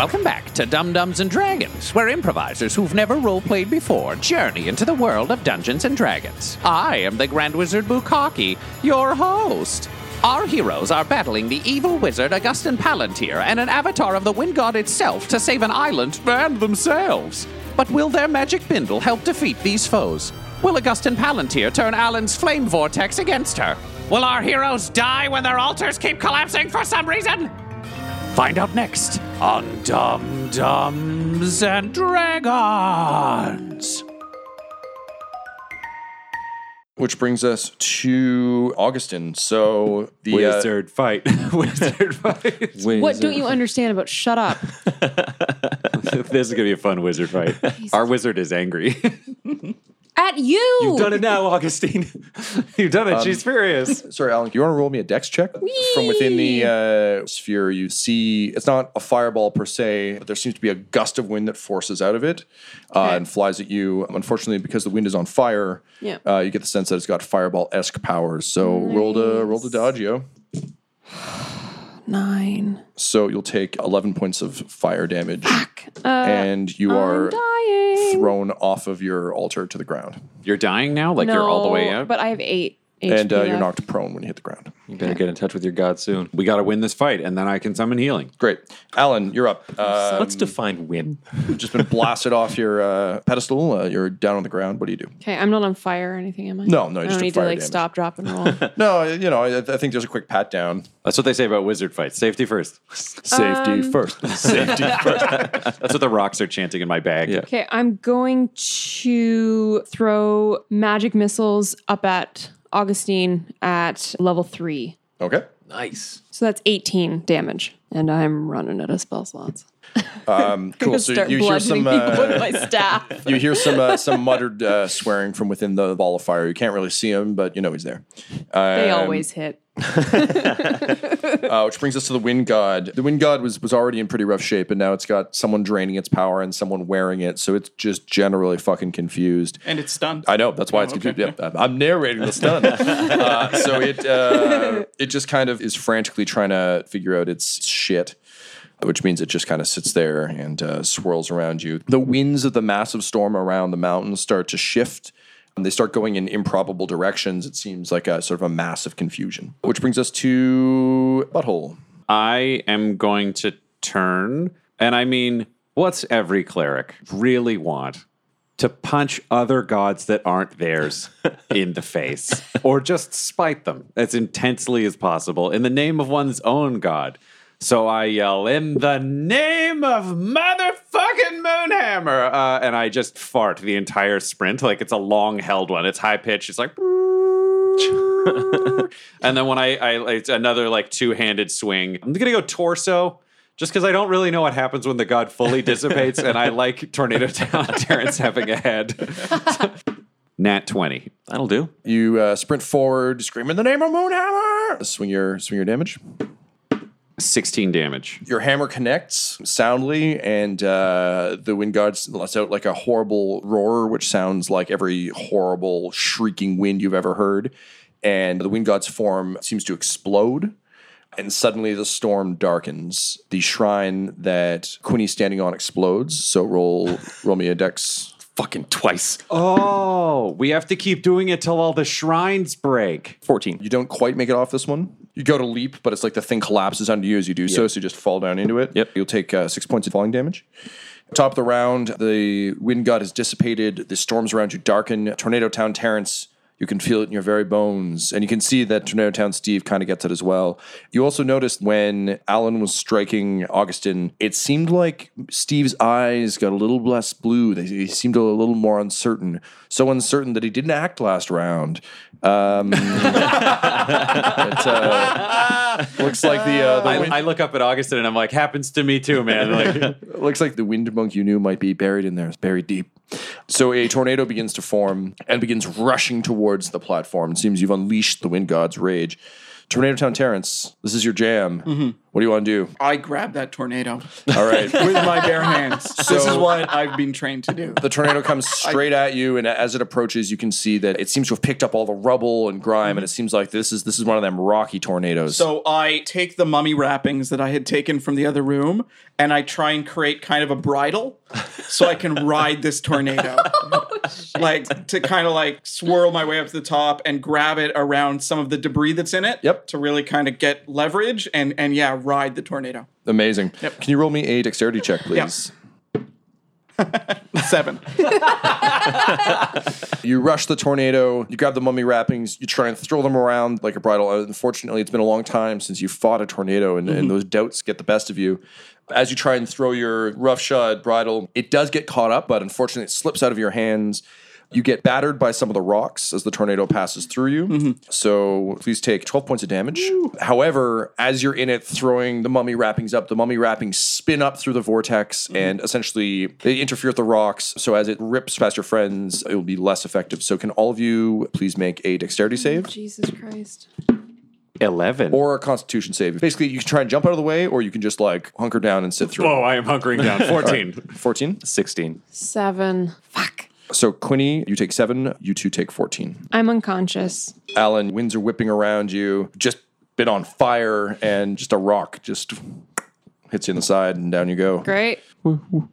Welcome back to Dumb-Dumbs and Dragons, where improvisers who've never roleplayed before journey into the world of Dungeons and Dragons. I am the Grand Wizard Bukaki, your host. Our heroes are battling the evil wizard Augustin Palantir and an avatar of the wind god itself to save an island and themselves. But will their magic bindle help defeat these foes? Will Augustin Palantir turn Alyn's flame vortex against her? Will our heroes die when their altars keep collapsing for some reason? Find out next on Dumb-Dumbs and Dragons. Which brings us to Augustin. So the uh, Wizard fight. Wizard fight. What don't you understand about shut up? this is gonna be a fun wizard fight. Our wizard is angry. At you! You've done it now, Augustine. You've done it. Um, She's furious. Sorry, Alyn, do you want to roll me a dex check? From within the uh, sphere, you see it's not a fireball per se, but there seems to be a gust of wind that forces out of it uh, Okay. and flies at you. Unfortunately, because the wind is on fire, Yeah. uh, you get the sense that it's got fireball esque powers. So roll to roll to dodge, yo. Nine. So you'll take 11 points of fire damage, Uh, and you are dying. thrown off of your altar to the ground, You're dying now? Like you're all the way No, out? But I have eight. HP and uh, you're knocked prone when you hit the ground. You better get in touch with your god soon. We got to win this fight, and then I can summon healing. Great, Alyn, you're up. Uh, Let's define win. You've just been blasted off your uh, pedestal. Uh, you're down on the ground. What do you do? Okay, I'm not on fire or anything, am I? No, no, you I just don't took need to fire like damage. stop, drop, and roll. No, you know, I, I think there's a quick pat down. That's what they say about wizard fights. Safety first. Safety first. Safety first. That's what the rocks are chanting in my bag. Yeah. okay, I'm going to throw magic missiles up at Augustine at level three. Okay. Nice. So that's 18 damage. And I'm running out of spell slots. Um, cool. So you hear some bludgeoning people with uh, my staff. you hear some uh, some muttered uh, swearing from within the ball of fire. You can't really see him, but you know he's there. They Um, always hit. Uh, which brings us to the wind god. The wind god was was already in pretty rough shape, and now it's got someone draining its power and someone wearing it, so it's just generally fucking confused. And it's stunned. I know that's why Oh, it's okay. confused. Yeah, I'm narrating the stun. uh, so it uh, it just kind of is frantically trying to figure out its shit. Which means it just kind of sits there and uh, swirls around you. The winds of the massive storm around the mountains start to shift. And they start going in improbable directions. It seems like a sort of a massive confusion. Which brings us to Butthole. I am going to turn, and I mean, what's every cleric really want? To punch other gods that aren't theirs in the face, or just spite them as intensely as possible in the name of one's own god. So I yell, in the name of motherfucking Moonhammer. Uh, and I just fart the entire sprint. Like it's a long held one. It's high pitched. It's like. and then when I, I it's another like two handed swing, I'm gonna go torso. Just because I don't really know what happens when the god fully dissipates, and I like Tornado Town Terrence having a head. Nat 20. That'll do. You uh, sprint forward, scream in the name of Moonhammer. Swing your swing your damage. 16 damage. Your hammer connects soundly, and uh, the wind god lets out like a horrible roar, which sounds like every horrible shrieking wind you've ever heard. And the wind god's form seems to explode, and suddenly the storm darkens. The shrine that Quinny's standing on explodes. So roll roll me a dex. Fucking twice. Oh, we have to keep doing it till all the shrines break. 14. You don't quite make it off this one. You go to leap, but it's like the thing collapses under you as you do so, so you just fall down into it. Yep. You'll take uh, six points of falling damage. Top of the round, the wind god is dissipated. The storms around you darken. Tornado Town Terrence, you can feel it in your very bones. And you can see that Tornado Town Steve kind of gets it as well. You also noticed when Alyn was striking Augustin, it seemed like Steve's eyes got a little less blue. They, he seemed a little more uncertain. So uncertain that he didn't act last round. Um, it, uh, looks like the, uh, the I, wind- I look up at Augustin and I'm like, happens to me too, man. Like, looks like the wind monk you knew might be buried in there, It's buried deep. So a tornado begins to form and begins rushing towards the platform. It seems you've unleashed the wind god's rage. Tornado Town Terrence, this is your jam. What do you want to do? I grab that tornado All right. with my bare hands. this is what I've been trained to do. The tornado comes straight at you, and as it approaches, you can see that it seems to have picked up all the rubble and grime, and mm-hmm. it seems like this is this is one of them rocky tornadoes. So I take the mummy wrappings that I had taken from the other room and I try and create kind of a bridle so I can ride this tornado. Oh, like to kind of like swirl my way up to the top and grab it around some of the debris that's in it. Yep. To really kind of get leverage and and yeah, ride the tornado. amazing. Can you roll me a dexterity check, please? Seven. You rush the tornado, you grab the mummy wrappings, you try and throw them around like a bridle. Unfortunately, it's been a long time since you fought a tornado, and, and mm-hmm. those doubts get the best of you. As you try and throw your roughshod bridle, it does get caught up, but unfortunately, it slips out of your hands. You get battered by some of the rocks as the tornado passes through you. Mm-hmm. So please take 12 points of damage. However, as you're in it throwing the mummy wrappings up, the mummy wrappings spin up through the vortex mm-hmm. and essentially they interfere with the rocks. So as it rips past your friends, it will be less effective. So can all of you please make a dexterity oh, save Jesus Christ. 11. or a constitution save? Basically, you can try and jump out of the way or you can just like hunker down and sit through oh. I am hunkering down. 14. 14. 16. Seven. Fuck. So Quinny, you take seven, you two take 14. I'm unconscious. Alyn, winds are whipping around you, just been on fire, and just a rock just hits you in the side, and down you go. Great.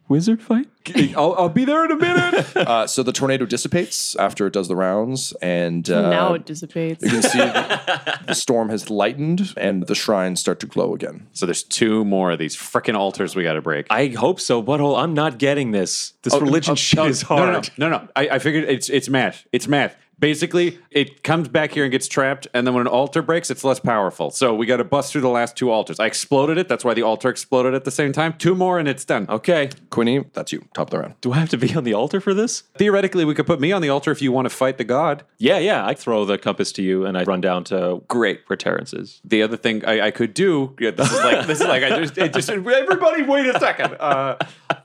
Wizard fight? I'll, I'll be there in a minute. Uh, so the tornado dissipates after it does the rounds, and uh, now it dissipates. you can see the storm has lightened, and the shrines start to glow again. so there's two more of these freaking altars we got to break. I hope so, butthole. I'm not getting this. This religion shit is No, hard. no, no, no. no. I, I figured it's it's math. It's math. Basically, it comes back here and gets trapped, and then when an altar breaks, it's less powerful. So we got to bust through the last two altars. I exploded it. That's why the altar exploded at the same time. Two more, and it's done. Okay. Quinny, that's you, top of the round. Do I have to be on the altar for this? Theoretically, we could put me on the altar if you want to fight the god. Yeah, yeah. I throw the compass to you and I run down to great where Terrence is. The other thing I, I could do, yeah, this is like this is like I just, it just everybody wait a second. Uh,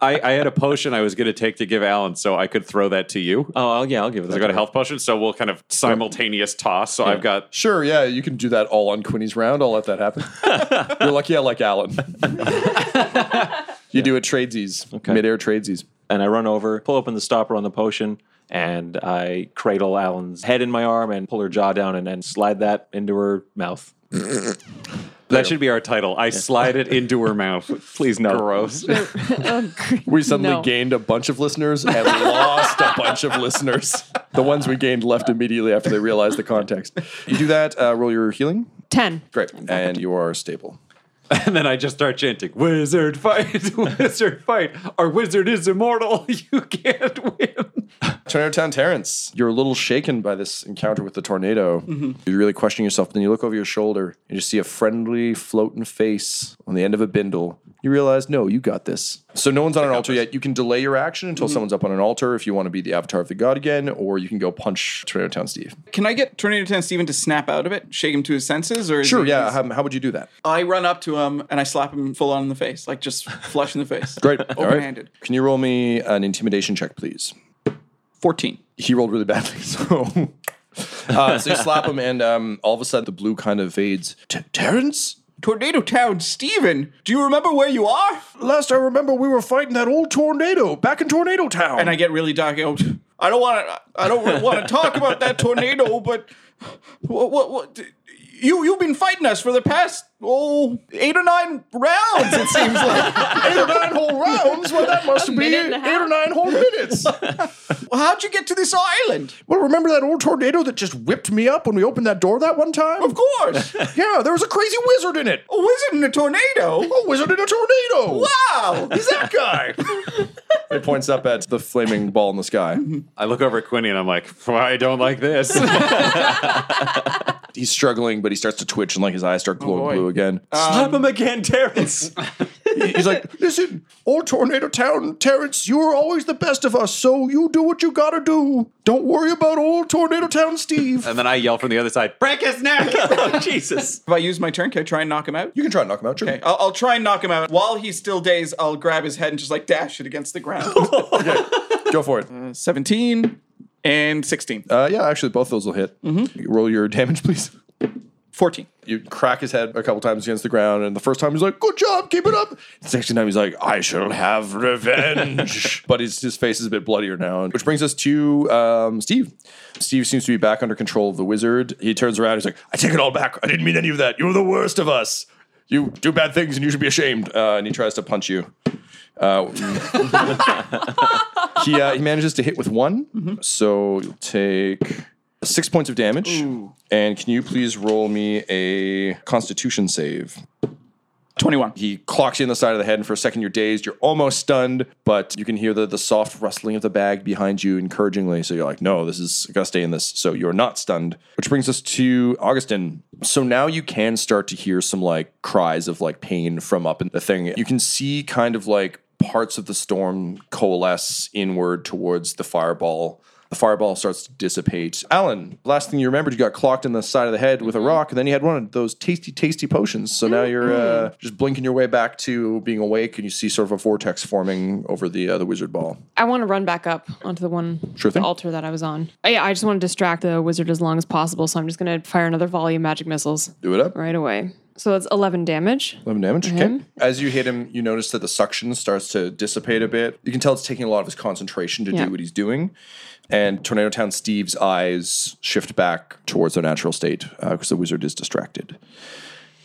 I, I had a potion I was going to take to give Alyn, so I could throw that to you. Oh, I'll, yeah, I'll give it I got a health potion, so we'll kind of simultaneous toss. So I've got Sure, yeah, you can do that all on Quinny's round. I'll let that happen. You're lucky I like Alyn. you do it tradesies, midair tradesies. and I run over, pull open the stopper on the potion, and I cradle Alyn's head in my arm and pull her jaw down and, and slide that into her mouth. that should be our title. I slide it into her mouth. Please no. Gross. We suddenly No. gained a bunch of listeners and lost a bunch of listeners. The ones we gained left immediately after they realized the context. You do that, uh, roll your healing. Ten. Great. And you are stable. And then I just start chanting, "Wizard fight, wizard fight! Our wizard is immortal. You can't win." Tornado Town Terrence, you're a little shaken by this encounter with the tornado. Mm-hmm. You're really questioning yourself. Then you look over your shoulder and you see a friendly floating face on the end of a bindle. You realize, no, you got this. So no one's on an altar yet. You can delay your action until mm-hmm. someone's up on an altar if you want to be the avatar of the god again, or you can go punch Tornado Town Steve. Can I get Tornado Town Steven to snap out of it, shake him to his senses, or is Sure, he- yeah. is- How, how would you do that? I run up to him and I slap him full on in the face, like just flush in the face. Great. All right. Open-handed. Can you roll me an intimidation check, please? Fourteen. he rolled really badly. So, uh, so you slap him, and um, all of a sudden the blue kind of fades. Terrence? Tornado Town Steven, do you remember where you are? Last I remember, we were fighting that old tornado back in Tornado Town. And I get really dark out. I don't want to. I don't want to talk about that tornado, but what? What? what you you've been fighting us for the past oh eight or nine rounds. It seems like. eight or nine whole rounds. Well, that must be minute and a eight or nine whole minutes. Well, how'd you get to this island? well, remember that old tornado that just whipped me up when we opened that door that one time? Of course, Yeah, there was a crazy wizard in it. a wizard in a tornado. A wizard in a tornado. Wow. He's that guy. it points up at the flaming ball in the sky. I look over at Quinny and I'm like, I don't like this. He's struggling, but he starts to twitch and like his eyes start glowing oh, boy. blue again. Um, Slap him again, Terrence. He's like, listen, old Tornado Town, Terrence, you are always the best of us, so you do what you gotta do. Don't worry about old Tornado Town Steve. and then I yell from the other side, break his neck. oh, Jesus. If I use my turn, can I try and knock him out? You can try and knock him out, sure. Okay, I'll, I'll try and knock him out. While he's still dazed, I'll grab his head and just like dash it against the ground. Go for it. 17 and 16. Uh, yeah, actually, both those will hit. You Roll your damage, please. 14. You crack his head a couple times against the ground, and the first time he's like, "Good job, keep it up." The second time he's like, "I shall have revenge," but his his face is a bit bloodier now. Which brings us to um, Steve. Steve seems to be back under control of the wizard. He turns around. He's like, "I take it all back. I didn't mean any of that. You're the worst of us. You do bad things, and you should be ashamed." Uh, and he tries to punch you. Uh, he uh, he manages to hit with one, so you'll take six points of damage. And can you please roll me a Constitution save? 21. He clocks you in the side of the head, and for a second you're dazed. You're almost stunned, but you can hear the, the soft rustling of the bag behind you encouragingly. So you're like, no, this is, I gotta stay in this. So you're not stunned. Which brings us to Augustin. So now you can start to hear some like cries of like pain from up in the thing. You can see kind of like parts of the storm coalesce inward towards the fireball. The fireball starts to dissipate. Alyn, last thing you remembered, you got clocked in the side of the head with a rock, and then you had one of those tasty, tasty potions. So now you're uh, just blinking your way back to being awake, and you see sort of a vortex forming over the uh, the wizard ball. I want to run back up onto the one Sure the altar that I was on. Oh, yeah, I just want to distract the wizard as long as possible, so I'm just going to fire another volley of magic missiles Do it up. right away. So that's 11 damage. 11 damage. Okay. As you hit him, you notice that the suction starts to dissipate a bit. You can tell it's taking a lot of his concentration to Yeah. do what he's doing. And Tornado Town Steve's eyes shift back towards their natural state because the wizard is distracted.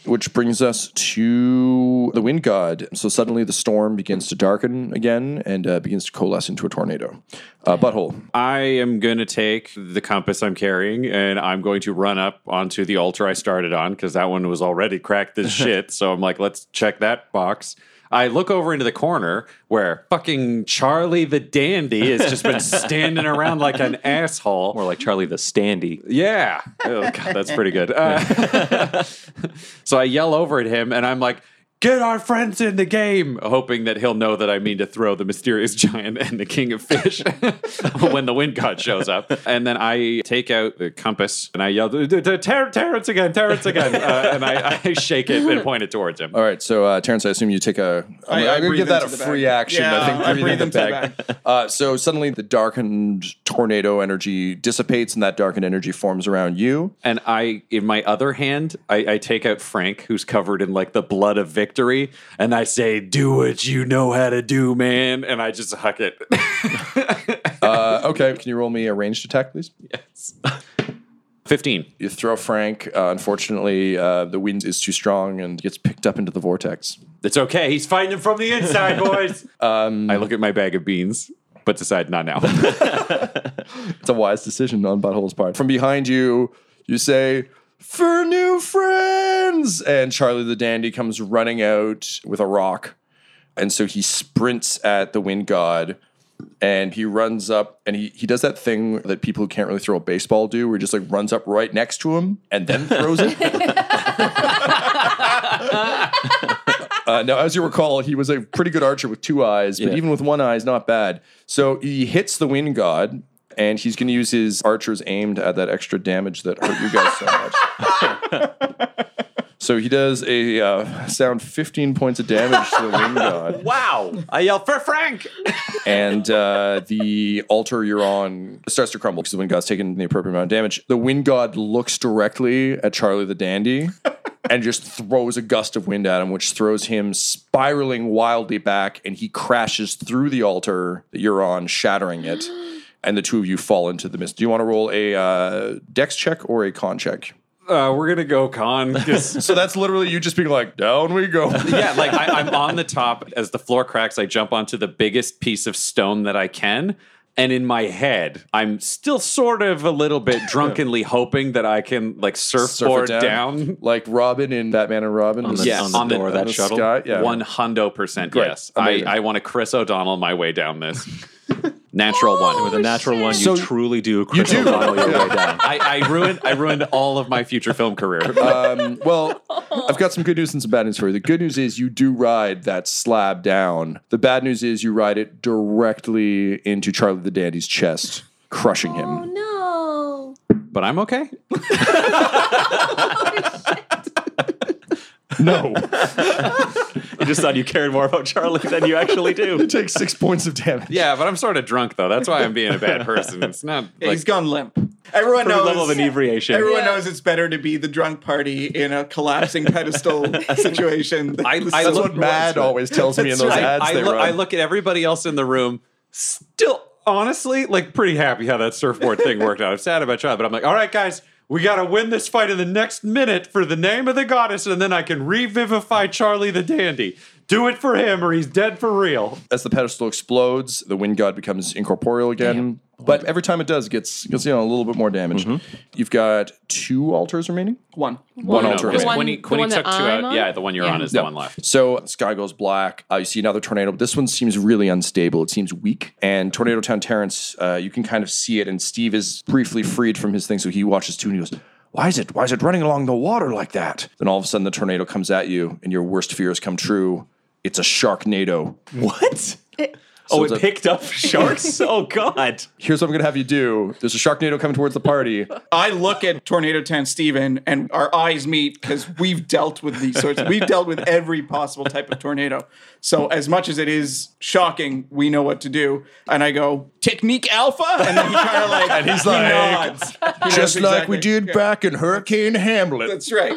Which brings us to the wind god. So suddenly the storm begins to darken again and uh, begins to coalesce into a tornado. Uh, butthole. I am going to take the compass I'm carrying and I'm going to run up onto the altar I started on because that one was already cracked as shit. So I'm like, let's check that box. I look over into the corner where fucking Charlie the Dandy has just been standing around like an asshole. More like Charlie the Standy. Yeah. Oh, God, that's pretty good. Uh, so I yell over at him and I'm like, Get our friends in the game, hoping that he'll know that I mean to throw the mysterious giant and the king of fish when the wind god shows up. And then I take out the compass and I yell, "Ter- Ter- Terrence again, Terrence again. Uh, and I, I shake it and point it towards him. All right, so uh, Terrence, I assume you take a. I'm, I- I I'm gonna give that a free bag. action. Yeah, I think I breathe breathe into into the bag. Uh, so suddenly the darkened tornado energy dissipates, and that darkened energy forms around you. And I, in my other hand, I, I take out Frank, who's covered in like the blood of victory, and I say, "Do what you know how to do, man." And I just huck it. Uh, okay, can you roll me a ranged attack, please? Yes. Fifteen. You throw Frank. Uh, unfortunately, uh, the wind is too strong and gets picked up into the vortex. It's okay. He's fighting him from the inside, boys. um, I look at my bag of beans, but decide not now. It's a wise decision on Butthole's part. From behind you, you say, For new friends! And Charlie the Dandy comes running out with a rock. And so he sprints at the wind god. and he runs up and he, he does that thing that people who can't really throw a baseball do, where he just like runs up right next to him and then throws it. Uh, now, as you recall, he was a pretty good archer with two eyes, but Yeah. even with one eye is not bad. So he hits the wind god, and he's going to use his archers aimed at that extra damage that hurt you guys so much. so he does a uh, sound 15 points of damage to the wind god, Wow! I yell for Frank. and uh, the altar you're on starts to crumble because the wind god's taken the appropriate amount of damage. The wind god looks directly at Charlie the Dandy. and just throws a gust of wind at him, which throws him spiraling wildly back, and he crashes through the altar that you're on, shattering it. And the two of you fall into the mist. Do you want to roll a uh, dex check or a con check? Uh, we're gonna go con. So that's literally you just being like, down we go. yeah, like I, I'm on the top. As the floor cracks, I jump onto the biggest piece of stone that I can. And in my head, I'm still sort of a little bit drunkenly hoping that I can like Surf it surfboard down. Like Robin in Batman and Robin. On the- Yes, on the on the- door of that shuttle. sky, yeah. One hundo percent. Great. Yes, I, Amazing. I want to Chris O'Donnell my way down this. Natural one. With a natural one, you So- truly do Chris do. O'Donnell your way down. I, I ruined I ruined all of my future film career. Um, well, I've got some good news and some bad news for you. The good news is you do ride that slab down. The bad news is you ride it directly into Charlie the Dandy's chest, crushing him. Oh no. but I'm okay. No, You just thought you cared more about Charlie than you actually do. it takes six points of damage. Yeah, but I'm sort of drunk though. That's why I'm being a bad person. It's not Yeah, like he's gone limp. Everyone knows. level of inebriation. Everyone Yeah. knows it's better to be the drunk party in a collapsing pedestal situation. I- I That's look- what Mad always tells me in those I, ads I they look, run. I look at everybody else in the room, still honestly like pretty happy how that surfboard thing worked out. I'm sad about Charlie, but I'm like, all right, guys, we got to win this fight in the next minute for the name of the goddess, and then I can revivify Charlie the Dandy. Do it for him, or he's dead for real. As the pedestal explodes, the wind god becomes incorporeal again. But every time it does, it gets, gets you know a little bit more damage. You've got two altars remaining. One. One No, altar because remaining. one- Quinny, the Quinny one took that two I'm out. on? Yeah, the one you're Yeah. on is Yeah. the one left. So the sky goes black. Uh, you see another tornado. This one seems really unstable. It seems weak. And Tornado Town Terrence, uh, you can kind of see it. And Steve is briefly freed from his thing, so he watches too, and he goes, "Why is it? Why is it running along the water like that?" Then all of a sudden, the tornado comes at you, and your worst fears come true. It's a sharknado. What? oh, it a- picked up sharks? oh, God. Here's what I'm gonna have you do. There's a sharknado coming towards the party. I look at Tornado Town Steven and our eyes meet because we've dealt with these sorts. We've dealt with every possible type of tornado. So as much as it is shocking, we know what to do. And I go, Technique Alpha? And then he kind of like, and he's he like, nods. He knows Just like we did back in Hurricane Hamlet. That's right.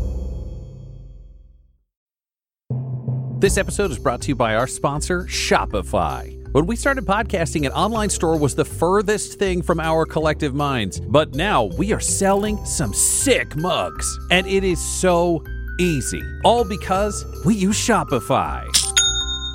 This episode is brought to you by our sponsor, Shopify. When we started podcasting, an online store was the furthest thing from our collective minds. But now we are selling some sick mugs. And it is so easy. All because we use Shopify.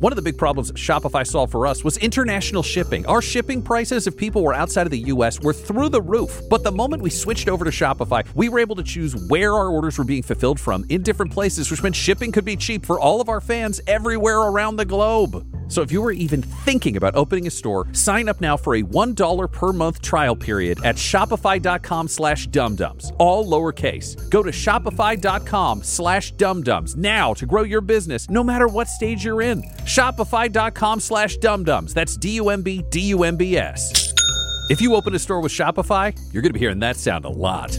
One of the big problems Shopify solved for us was international shipping. Our shipping prices, if people were outside of the US, were through the roof. But the moment we switched over to Shopify, we were able to choose where our orders were being fulfilled from in different places, which meant shipping could be cheap for all of our fans everywhere around the globe. So if you were even thinking about opening a store, sign up now for a $1 per month trial period at shopify.com slash dumbdumbs, all lowercase. Go to shopify.com slash dumbdumbs now to grow your business no matter what stage you're in. Shopify.com slash dumbdumbs. That's D-U-M-B, D-U-M-B-S. If you open a store with Shopify, you're going to be hearing that sound a lot.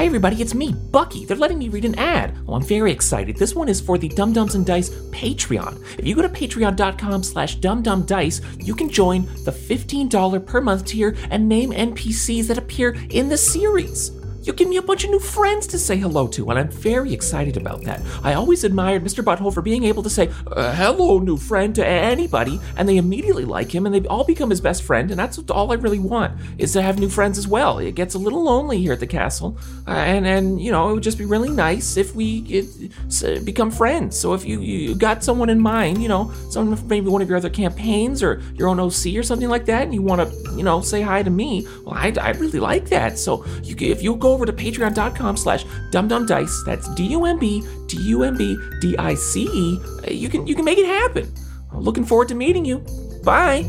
Hi everybody, it's me, Bucky. They're letting me read an ad. Oh, I'm very excited. This one is for the Dumb-Dumbs and Dice Patreon. If you go to patreon.com slash dumbdumbdice, you can join the $15 per month tier and name NPCs that appear in the series. You give me a bunch of new friends to say hello to, and I'm very excited about that. I always admired Mr. Butthole for being able to say, uh, hello, new friend, to anybody, and they immediately like him, and they all become his best friend, and that's all I really want, is to have new friends as well. It gets a little lonely here at the castle, uh, and, and, you know, it would just be really nice if we it, become friends. So if you, you got someone in mind, you know, someone from maybe one of your other campaigns, or your own OC or something like that, and you want to, you know, say hi to me, well, I, I really like that. So you, if you go over to patreon.com slash dumbdumbdice, that's D-U-M-B, D-U-M-B-D-I-C-E, uh, you can, you can make it happen. Looking forward to meeting you. Bye.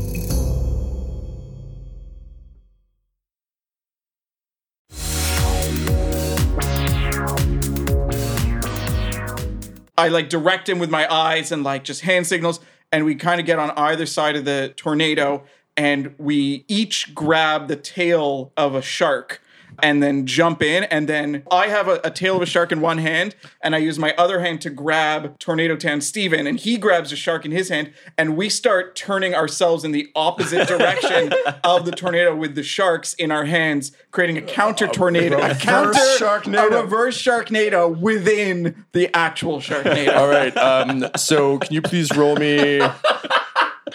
I like direct him with my eyes and like just hand signals, and we kind of get on either side of the tornado, and we each grab the tail of a shark and then jump in. And then I have a, a tail of a shark in one hand, and I use my other hand to grab Tornado Town Steven, and he grabs a shark in his hand, and we start turning ourselves in the opposite direction of the tornado with the sharks in our hands, creating a counter tornado, a, reverse counter Sharknado. a reverse Sharknado within the actual Sharknado. All right. Um, so can you please roll me?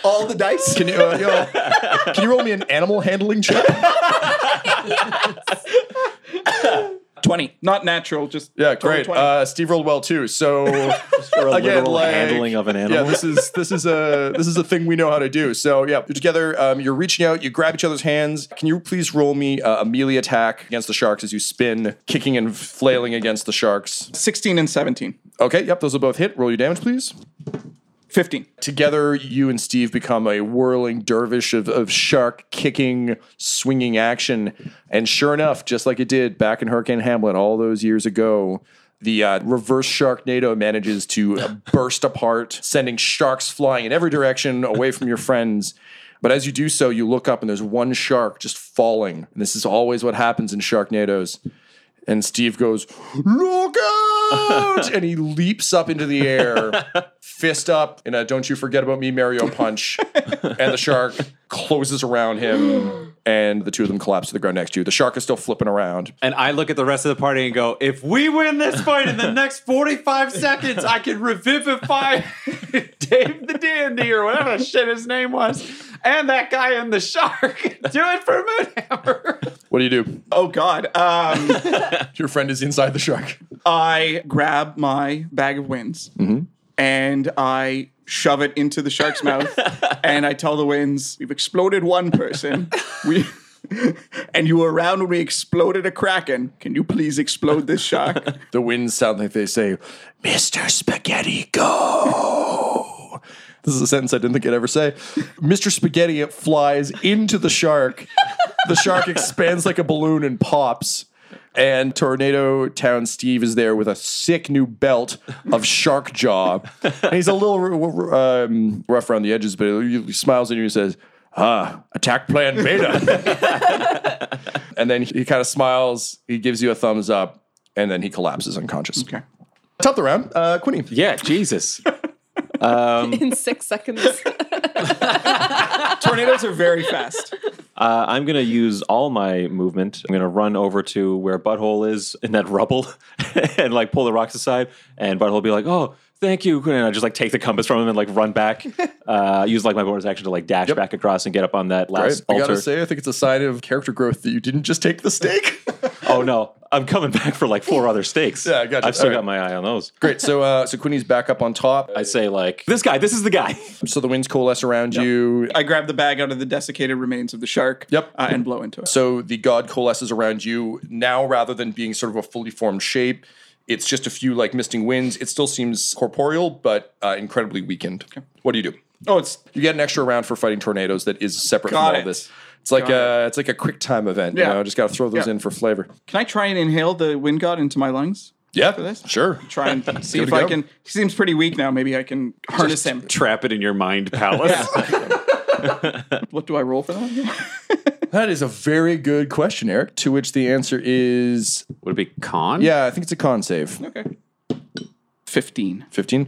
All the dice. Can you uh, yo, can you roll me an animal handling check? Twenty, not natural, just Yeah, total great. 20. Uh, Steve rolled well too. So For a again, literal like handling of an animal. Yeah, this is this is a this is a thing we know how to do. So yeah, you're together. Um, you're reaching out. You grab each other's hands. Can you please roll me uh, a melee attack against the sharks as you spin, kicking and flailing against the sharks? sixteen and seventeen. Okay, yep, those will both hit. Roll your damage, please. 15. Together, you and Steve become a whirling dervish of, of shark kicking, swinging action. And sure enough, just like it did back in Hurricane Hamlet all those years ago, the uh, reverse Sharknado manages to uh, burst apart, sending sharks flying in every direction away from your friends. But as you do so, you look up and there's one shark just falling. And this is always what happens in Sharknadoes. And Steve goes, Look out! and he leaps up into the air, fist up in a Don't You Forget About Me Mario punch. and the shark closes around him, and the two of them collapse to the ground next to you. The shark is still flipping around. And I look at the rest of the party and go, if we win this fight in the next 45 seconds, I can revivify Dave the Dandy or whatever the shit his name was. And that guy in the shark. Do it for Moonhammer. What do you do? Oh, God. Um, Your friend is inside the shark. I grab my bag of winds and I shove it into the shark's mouth. And I tell the winds, We've exploded one person. We. And you were around when we exploded a kraken. Can you please explode this shark? The winds sound like they say, Mr. Spaghetti, go. This is a sentence I didn't think I'd ever say. Mr. Spaghetti flies into the shark. The shark expands like a balloon and pops. And Tornado Town Steve is there with a sick new belt of shark jaw. And he's a little r- r- um, rough around the edges, but he smiles at you and says, Ah, attack plan beta. and then he kind of smiles. He gives you a thumbs up, and then he collapses unconscious. Okay. Top the round, uh, Quinny. Yeah, Jesus. in six seconds. Tornadoes are very fast. Uh, I'm going to use all my movement. I'm going to run over to where Butthole is in that rubble and like pull the rocks aside. And Butthole will be like, oh, thank you. And I just like take the compass from him and like run back. uh, use like my bonus action to like dash back across and get up on that Right? last I altar. gotta say, I think it's a sign of character growth that you didn't just take the stake. oh, no. I'm coming back for like four other stakes. Yeah, I gotcha. I've still All right. got my eye on those. Great. So, uh, so Quinny's back up on top. I say like, this guy, this is the guy. So the winds coalesce around you. I grab the bag out of the desiccated remains of the shark. Yep. Uh, and blow into it. So the god coalesces around you. Now, rather than being sort of a fully formed shape, it's just a few like misting winds. It still seems corporeal, but uh, incredibly weakened. What do you do? Oh, it's You get an extra round for fighting tornadoes that is separate Got from all it. of this. It's like Got a it's like a quick time event. Yeah. You know, just got to throw those Yeah. in for flavor. Can I try and inhale the wind god into my lungs? Yeah, for this? sure. Try and see Give if it a I go. can. He seems pretty weak now. Maybe I can harness him. Trap it in your mind palace. What do I roll for that? That is a very good question, Eric. To which the answer is Would it be con? yeah. I think it's a con save. okay. Fifteen. 15.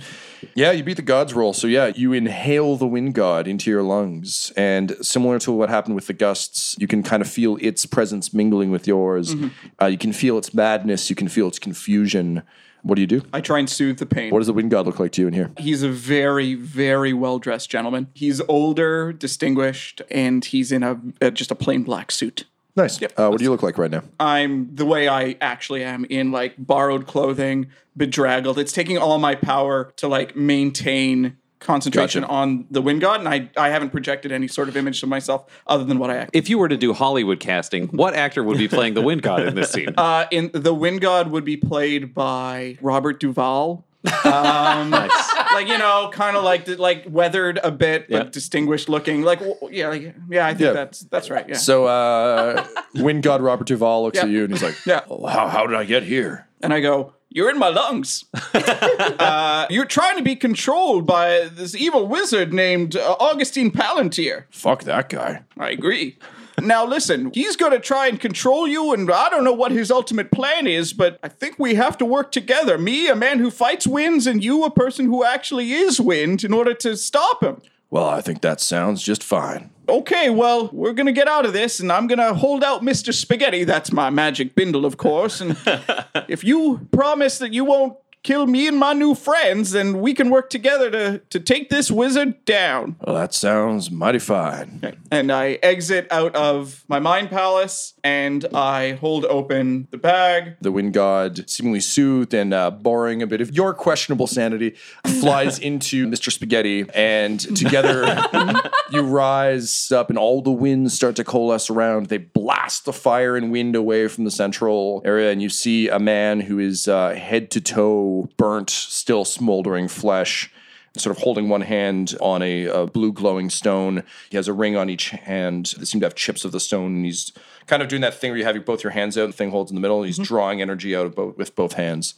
Yeah, you beat the gods roll. So, yeah, you inhale the wind god into your lungs. And similar to what happened with the gusts, you can kind of feel its presence mingling with yours. Uh, you can feel its madness. You can feel its confusion. What do you do? I try and soothe the pain. What does the wind god look like to you in here? He's a very, very well dressed gentleman. He's older, distinguished, and he's in a, uh just a plain black suit. Nice. Uh, what do you look like right now? I'm the way I actually am in like borrowed clothing, bedraggled. It's taking all my power to like maintain concentration Gotcha. on the wind god, and I, I haven't projected any sort of image to myself other than what I act. If you were to do Hollywood casting, what actor would be playing the wind god in this scene? Uh, in the wind god would be played by Robert Duvall. Um, like you know, kind of like like weathered a bit, but Yeah. distinguished looking. Like yeah, like, yeah, I think Yeah. that's that's right. Yeah. So, uh, wind god Robert Duvall looks Yeah. at you and he's like, Yeah. "Oh, how, how did I get here? and I go, "You're in my lungs. uh, you're trying to be controlled by this evil wizard named uh, Augustine Palantir." Fuck that guy. I agree. Now listen, he's going to try and control you, and I don't know what his ultimate plan is, but I think we have to work together. Me, a man who fights wins, and you, a person who actually is wind, in order to stop him. Well, I think that sounds just fine. Okay, well, we're gonna get out of this, and I'm gonna hold out Mr. Spaghetti. That's my magic bindle, of course. And if you promise that you won't kill me and my new friends, and we can work together to, to take this wizard down. Well, that sounds mighty fine. And I exit out of my mind palace and I hold open the bag. The wind god, seemingly soothed and uh, a bit of your questionable sanity, flies into Mr. Spaghetti, and together you rise up, and all the winds start to coalesce around. They blast the fire and wind away from the central area, and you see a man who is uh, head to toe burnt, still smoldering flesh. Sort of holding one hand on a, a blue glowing stone. He has a ring on each hand that seem to have chips of the stone, and he's kind of doing that thing where you have both your hands out and the thing holds in the middle. And he's drawing energy out of both with both hands.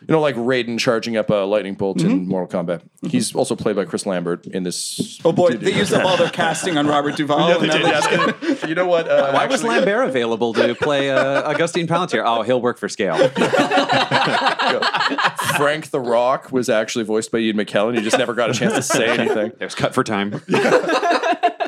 You know, like Raiden charging up a lightning bolt in Mortal Kombat. He's also played by Chris Lambert in this. Oh boy, they used up all their casting on Robert Duvall. and that was- you know what? Uh, Why was Lambert available to play uh, Augustine Palantir? Oh, he'll work for scale. Frank the Rock was actually voiced by Ian McKellen. He just never got a chance to say anything. There's cut for time.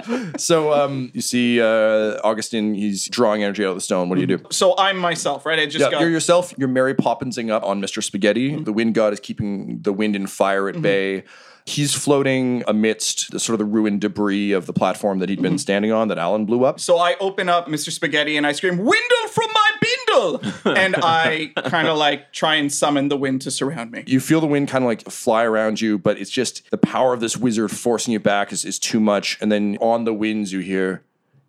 So um, you see uh, Augustine, he's drawing energy out of the stone. What do you do? so I'm myself, right? I just Yeah, got you're yourself. You're Mary Poppinsing up on Mr. Spaghetti. The wind god is keeping the wind and fire at bay. He's floating amidst the sort of the ruined debris of the platform that he'd been standing on that Alyn blew up. So I open up Mr. Spaghetti and I scream, Windle from my and I kind of like try and summon the wind to surround me. You feel the wind kind of like fly around you, but it's just the power of this wizard forcing you back is, is too much. And then on the winds, you hear,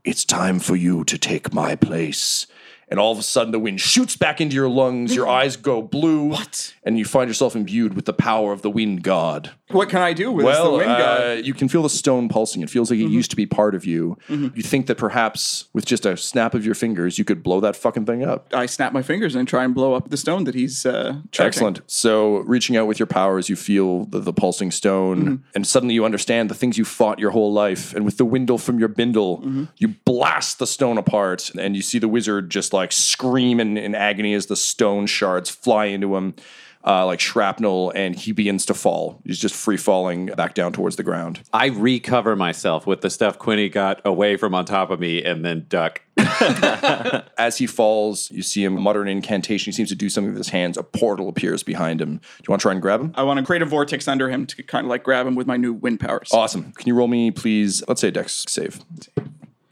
It's time for you to take my place. And all of a sudden, the wind shoots back into your lungs. Your mm-hmm. eyes go blue. What? And you find yourself imbued with the power of the wind god. What can I do with this, the Well, wind god? uh, you can feel the stone pulsing. It feels like it mm-hmm. used to be part of you. Mm-hmm. You think that perhaps with just a snap of your fingers, you could blow that fucking thing up. I snap my fingers and try and blow up the stone that he's uh, charging. Excellent. So, reaching out with your powers, you feel the, the pulsing stone, and suddenly you understand the things you fought your whole life. And with the windle from your bindle, you blast the stone apart, and you see the wizard just like scream in, in agony as the stone shards fly into him. uh, like shrapnel, and he begins to fall. He's just free falling back down towards the ground. I recover myself with the stuff Quinny got away from on top of me and then duck. As he falls, you see him mutter an incantation. He seems to do something with his hands. A portal appears behind him. Do you want to try and grab him? I want to create a vortex under him to kind of like grab him with my new wind powers. Awesome. Can you roll me, please? Let's say a dex save.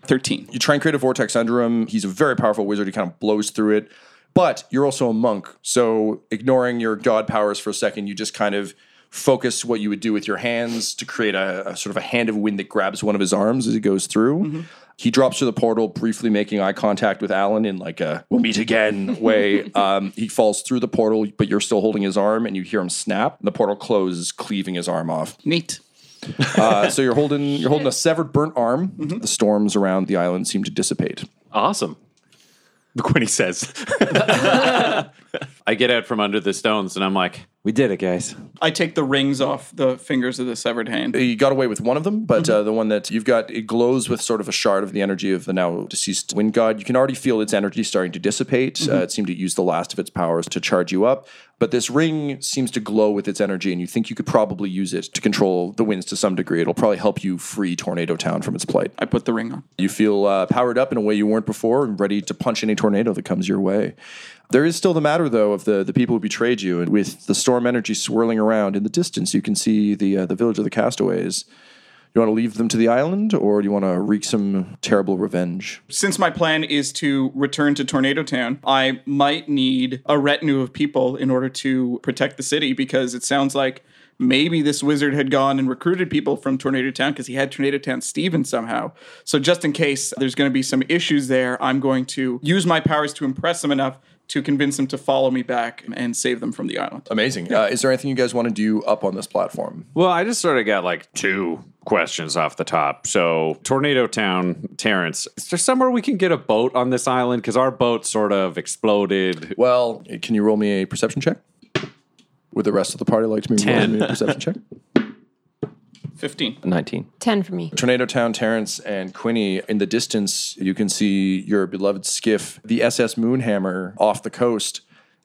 13. You try and create a vortex under him. He's a very powerful wizard. He kind of blows through it. But you're also a monk. So ignoring your god powers for a second, you just kind of focus what you would do with your hands to create a, a sort of a hand of wind that grabs one of his arms as he goes through. He drops to the portal, briefly making eye contact with Alyn in like a "we'll meet again" way. Um, he falls through the portal, but you're still holding his arm, and you hear him snap. The portal closes, cleaving his arm off. Neat. Uh, so you're holding you're holding a severed, burnt arm. The storms around the island seem to dissipate. Awesome. The Quinny says. I get out from under the stones and I'm like, we did it, guys. I take the rings off the fingers of the severed hand. You got away with one of them, but uh, the one that you've got, it glows with sort of a shard of the energy of the now deceased wind god. You can already feel its energy starting to dissipate. Uh, it seemed to use the last of its powers to charge you up. But this ring seems to glow with its energy, and you think you could probably use it to control the winds to some degree. It'll probably help you free Tornado Town from its plight. I put the ring on. You feel uh, powered up in a way you weren't before and ready to punch any tornado that comes your way. There is still the matter, though, of the, the people who betrayed you. And with the storm energy swirling around in the distance, you can see the, uh, the village of the castaways. You want to leave them to the island, or do you want to wreak some terrible revenge? Since my plan is to return to Tornado Town, I might need a retinue of people in order to protect the city because it sounds like maybe this wizard had gone and recruited people from Tornado Town because he had Tornado Town Steven somehow. So just in case there's going to be some issues there, I'm going to use my powers to impress them enough to convince them to follow me back and save them from the island. Amazing. Uh, is there anything you guys want to do up on this platform? Well, I just sort of got like two questions off the top. So, Tornado Town, Terrence, is there somewhere we can get a boat on this island? Because our boat sort of exploded. Well, can you roll me a perception check? Would the rest of the party like to maybe roll Ten. me a perception check? 15. 19. 10 for me. Tornado Town, Terrence, and Quinny. In the distance, you can see your beloved skiff, the SS Moonhammer, off the coast.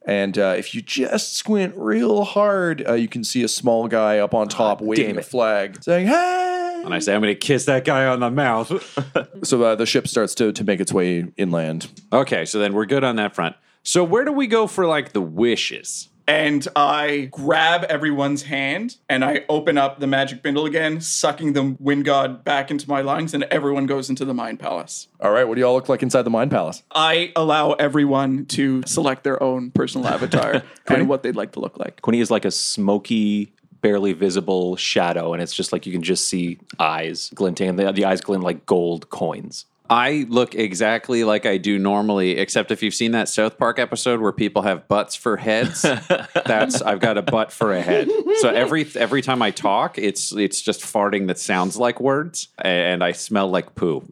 And uh, if you just squint real hard, uh, you can see a small guy up on top waving a flag, saying, "Hey!" And I say, I'm going to kiss that guy on the mouth. So uh, the ship starts to, to make its way inland. okay, so then we're good on that front. So, where do we go for like the wishes? And I grab everyone's hand and I open up the magic bindle again, sucking the wind god back into my lungs, and everyone goes into the mind palace. All right, what do y'all look like inside the Mind Palace? I allow everyone to select their own personal avatar and what they'd like to look like. Quinny is like a smoky, barely visible shadow, and it's just like you can just see eyes glinting, and the, the eyes glint like gold coins. I look exactly like I do normally, except if you've seen that South Park episode where people have butts for heads, that's I've got a butt for a head. So every every time I talk, it's it's just farting that sounds like words, and I smell like poo.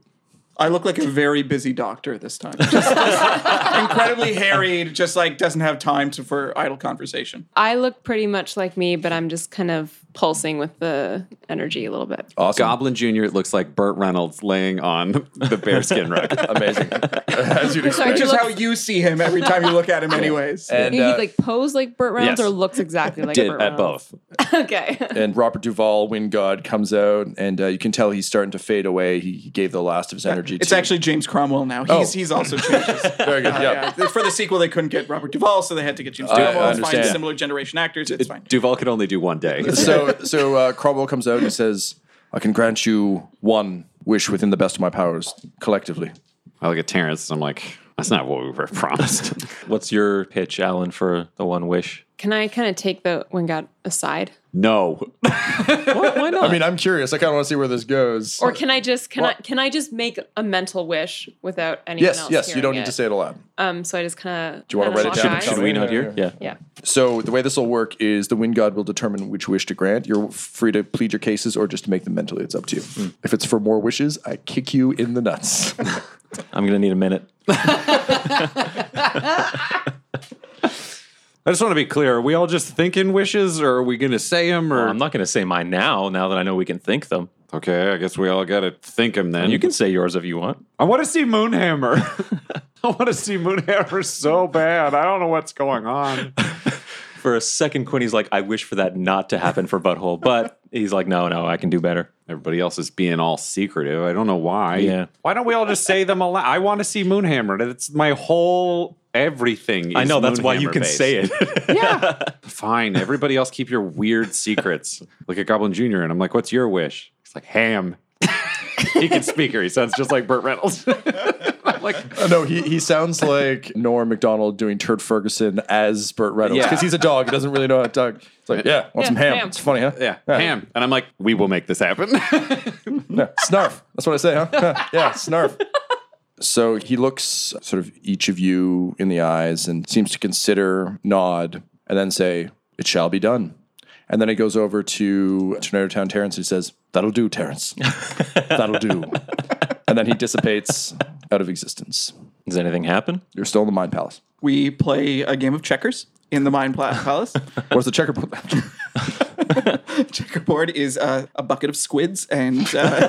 I look like a very busy doctor this time. Just, just incredibly harried, just like doesn't have time to, for idle conversation. I look pretty much like me, but I'm just kind of pulsing with the energy a little bit. Awesome. Goblin Junior looks like Burt Reynolds laying on the bearskin rug. Amazing. As you'd expect. Which is how you see him every time you look at him, anyways. And, he uh, like pose like Burt Reynolds yes. or looks exactly like Did Burt at both. okay. and Robert Duvall, Wind God, comes out, and uh, you can tell he's starting to fade away. He, he gave the last of his energy. It's to, actually James Cromwell now. He's, Oh. he's also changes. very good. yeah. yeah. For the sequel, they couldn't get Robert Duvall, so they had to get James I Cromwell. It's fine. Similar generation actors. It's fine. Duvall can only do one day. So, so uh, Cromwell comes out and says, "I can grant you one wish within the best of my powers, collectively." I look at Terrence. I'm like, that's not what we were promised. What's your pitch, Alyn, for the one wish? Can I kind of take the wind god aside? no. Why not? I mean, I'm curious. I kind of want to see where this goes. Or can I just can What? I can I just make a mental wish without anyone yes, else? yes. You don't need it? to say it aloud. Um, so I just kind of. Do you wanna write it down? should we not hear? Yeah. Yeah. So the way this will work is the wind god will determine which wish to grant. You're free to plead your cases or just to make them mentally. It's up to you. If it's for more wishes, I kick you in the nuts. I'm going to need a minute. I just want to be clear. Are we all just thinking wishes, or are we going to say them? Or Well, I'm not going to say mine now, now that I know we can think them. okay, I guess we all got to think them then. You can say yours if you want. I want to see Moonhammer. I want to see Moonhammer so bad. I don't know what's going on. For a second, Quinny's like, I wish for that not to happen for Butthole, but he's like, no, no, I can do better. Everybody else is being all secretive. I don't know why. Yeah. Why don't we all just say them aloud? I want to see Moonhammer. That's my whole everything. I know that's why you can based. say it. Yeah. Fine. Everybody else keep your weird secrets. Look at Goblin Jr. and I'm like, what's your wish? He's like, ham. he can speak her. He sounds just like Burt Reynolds. Like, Uh, no, he, he sounds like Norm Macdonald doing Turd Ferguson as Burt Reynolds Yeah. because he's a dog. He doesn't really know how to dog. It's like, yeah, want some ham? ham. It's funny, huh? yeah, ham. And I'm like, we will make this happen. Yeah, snarf. That's what I say, huh? yeah, snarf. So he looks sort of each of you in the eyes and seems to consider, nod, and then say, It shall be done. And then he goes over to Tornado Town Terrence and he says, That'll do, Terrence. That'll do. and then he dissipates out of existence. Does anything happen? You're still in the Mind Palace. We play a game of checkers in the Mind Palace. Where's the checkerboard? Checkerboard is uh, a bucket of squids, and uh,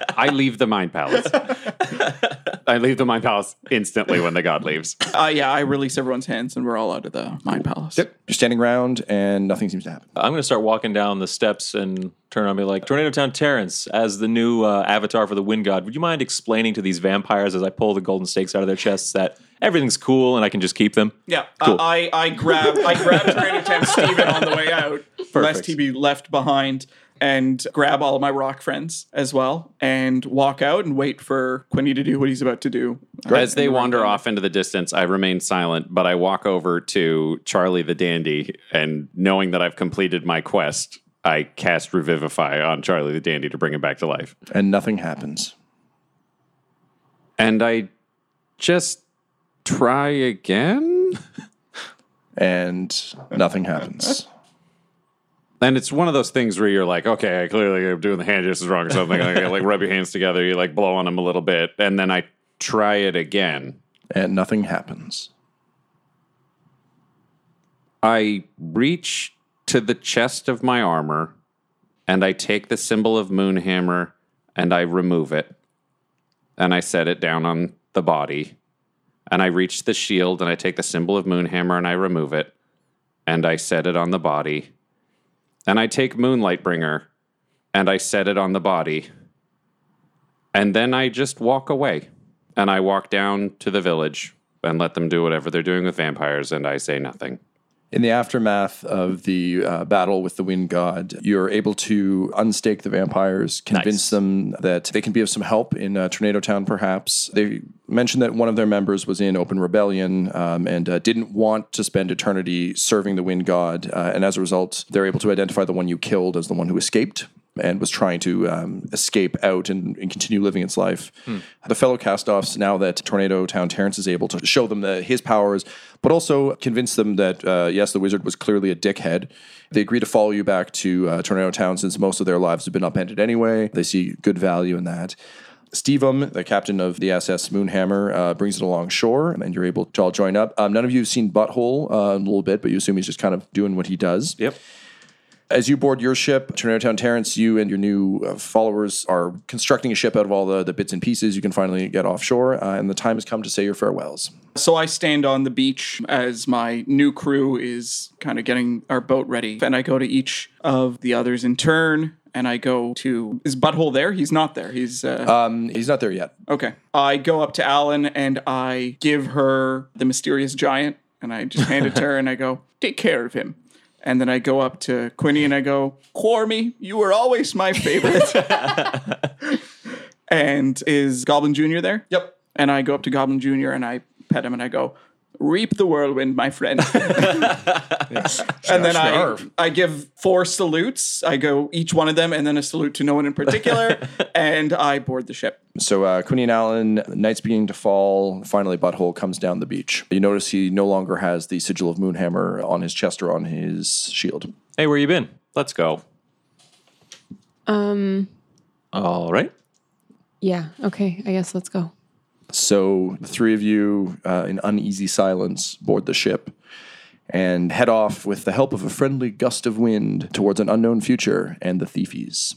I leave the Mind Palace. I leave the Mind Palace instantly when the god leaves. uh, yeah, I release everyone's hands, and we're all out of the Mind Palace. Yep. You're standing around and nothing seems to happen. I'm going to start walking down the steps and turn on me like, Tornado Town Terrence, as the new uh, avatar for the Wind God, would you mind explaining to these vampires as I pull the golden stakes out of their chests that everything's cool and I can just keep them? Yeah, Cool. uh, I I grab I grab Tornado Town Steven on the way out, lest he be left behind, and grab all of my rock friends as well, and walk out and wait for Quinny to do what he's about to do. As they wander off into the distance, I remain silent, but I walk over to Charlie the Dandy, and knowing that I've completed my quest, I cast Revivify on Charlie the Dandy to bring him back to life. And nothing happens. And I just try again? And nothing happens. And it's one of those things where you're like, okay, I clearly am doing the hand gestures wrong or something. like, like rub your hands together, you like blow on them a little bit, and then I try it again. And nothing happens. I reach to the chest of my armor and I take the symbol of Moonhammer and I remove it. And I set it down on the body. And I reach the shield and I take the symbol of Moonhammer and I remove it. And I set it on the body. And I take Moonlight Bringer and I set it on the body. And then I just walk away. And I walk down to the village and let them do whatever they're doing with vampires. And I say nothing. In the aftermath of the uh, battle with the Wind God, you're able to unstake the vampires, convince Nice. them that they can be of some help in uh, Tornado Town, perhaps. They mentioned that one of their members was in open rebellion um, and uh, didn't want to spend eternity serving the Wind God. Uh, and as a result, they're able to identify the one you killed as the one who escaped and was trying to um, escape out and, and continue living its life. The fellow cast-offs, now that Tornado Town Terrence is able to show them the, his powers, but also convince them that, uh, yes, the wizard was clearly a dickhead. They agree to follow you back to uh, Tornado Town since most of their lives have been upended anyway. They see good value in that. Stevem, the captain of the SS Moonhammer, uh, brings it along shore, and you're able to all join up. Um, none of you have seen Butthole uh, a little bit, but you assume he's just kind of doing what he does. Yep. As you board your ship, Tornado Town Terrence, you and your new uh, followers are constructing a ship out of all the, the bits and pieces you can finally get offshore, uh, and the time has come to say your farewells. So I stand on the beach as my new crew is kind of getting our boat ready, and I go to each of the others in turn. And I go to is Butthole there? He's not there. He's uh, Um, he's not there yet. okay. I go up to Alyn and I give her the mysterious giant, and I just hand it to her, and I go, "Take care of him." And then I go up to Quinny and I go, Quarmy, you were always my favorite. and is Goblin Jr. there? Yep. And I go up to Goblin Jr. and I pet him and I go, Reap the whirlwind, my friend. and then I, I give four salutes. I go each one of them and then a salute to no one in particular. and I board the ship. So uh, Quinny and Alyn, night's beginning to fall. Finally, Butthole comes down the beach. You notice he no longer has the sigil of Moonhammer on his chest or on his shield. Hey, where you been? Let's go. Um. All right. Yeah. Okay. I guess let's go. So the three of you, uh, in uneasy silence, board the ship and head off with the help of a friendly gust of wind towards an unknown future and the thiefies.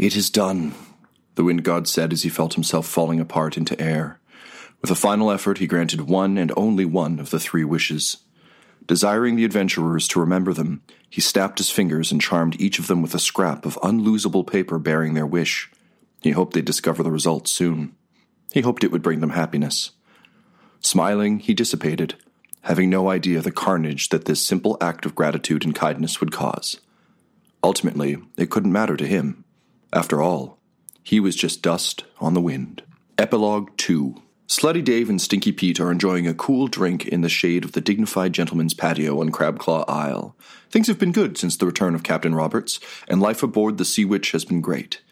It is done, the wind god said as he felt himself falling apart into air. With a final effort, he granted one and only one of the three wishes. Desiring the adventurers to remember them, he snapped his fingers and charmed each of them with a scrap of unlosable paper bearing their wish. He hoped they'd discover the result soon. He hoped it would bring them happiness. Smiling, he dissipated, having no idea the carnage that this simple act of gratitude and kindness would cause. Ultimately, it couldn't matter to him. After all, he was just dust on the wind. Epilogue 2 Slutty Dave and Stinky Pete are enjoying a cool drink in the shade of the dignified gentleman's patio on Crabclaw Isle. Things have been good since the return of Captain Roberts, and life aboard the Sea Witch has been great.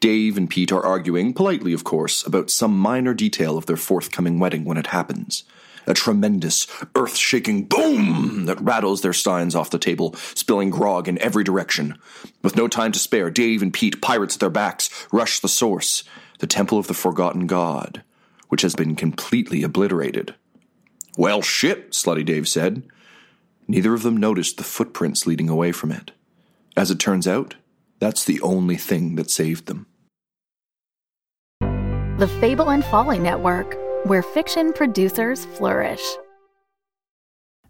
Dave and Pete are arguing, politely of course, about some minor detail of their forthcoming wedding when it happens. A tremendous, earth shaking boom that rattles their steins off the table, spilling grog in every direction. With no time to spare, Dave and Pete, pirates at their backs, rush the source, the Temple of the Forgotten God, which has been completely obliterated. Well, shit, Slutty Dave said. Neither of them noticed the footprints leading away from it. As it turns out, that's the only thing that saved them. The Fable and Folly Network, where fiction producers flourish.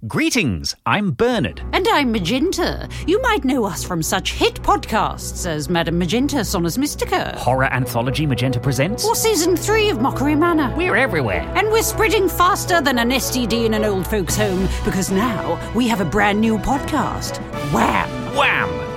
Greetings, I'm Bernard. And I'm Magenta. You might know us from such hit podcasts as Madame Magenta Sonus Mystica. Horror anthology Magenta Presents. Or season three of Mockery Manor. We're everywhere. And we're spreading faster than an STD in an old folks' home because now we have a brand new podcast Wham! Wham!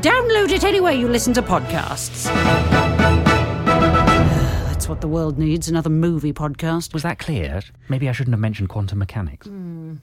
Download it anywhere you listen to podcasts. That's what the world needs another movie podcast. Was that clear? Maybe I shouldn't have mentioned quantum mechanics. Hmm.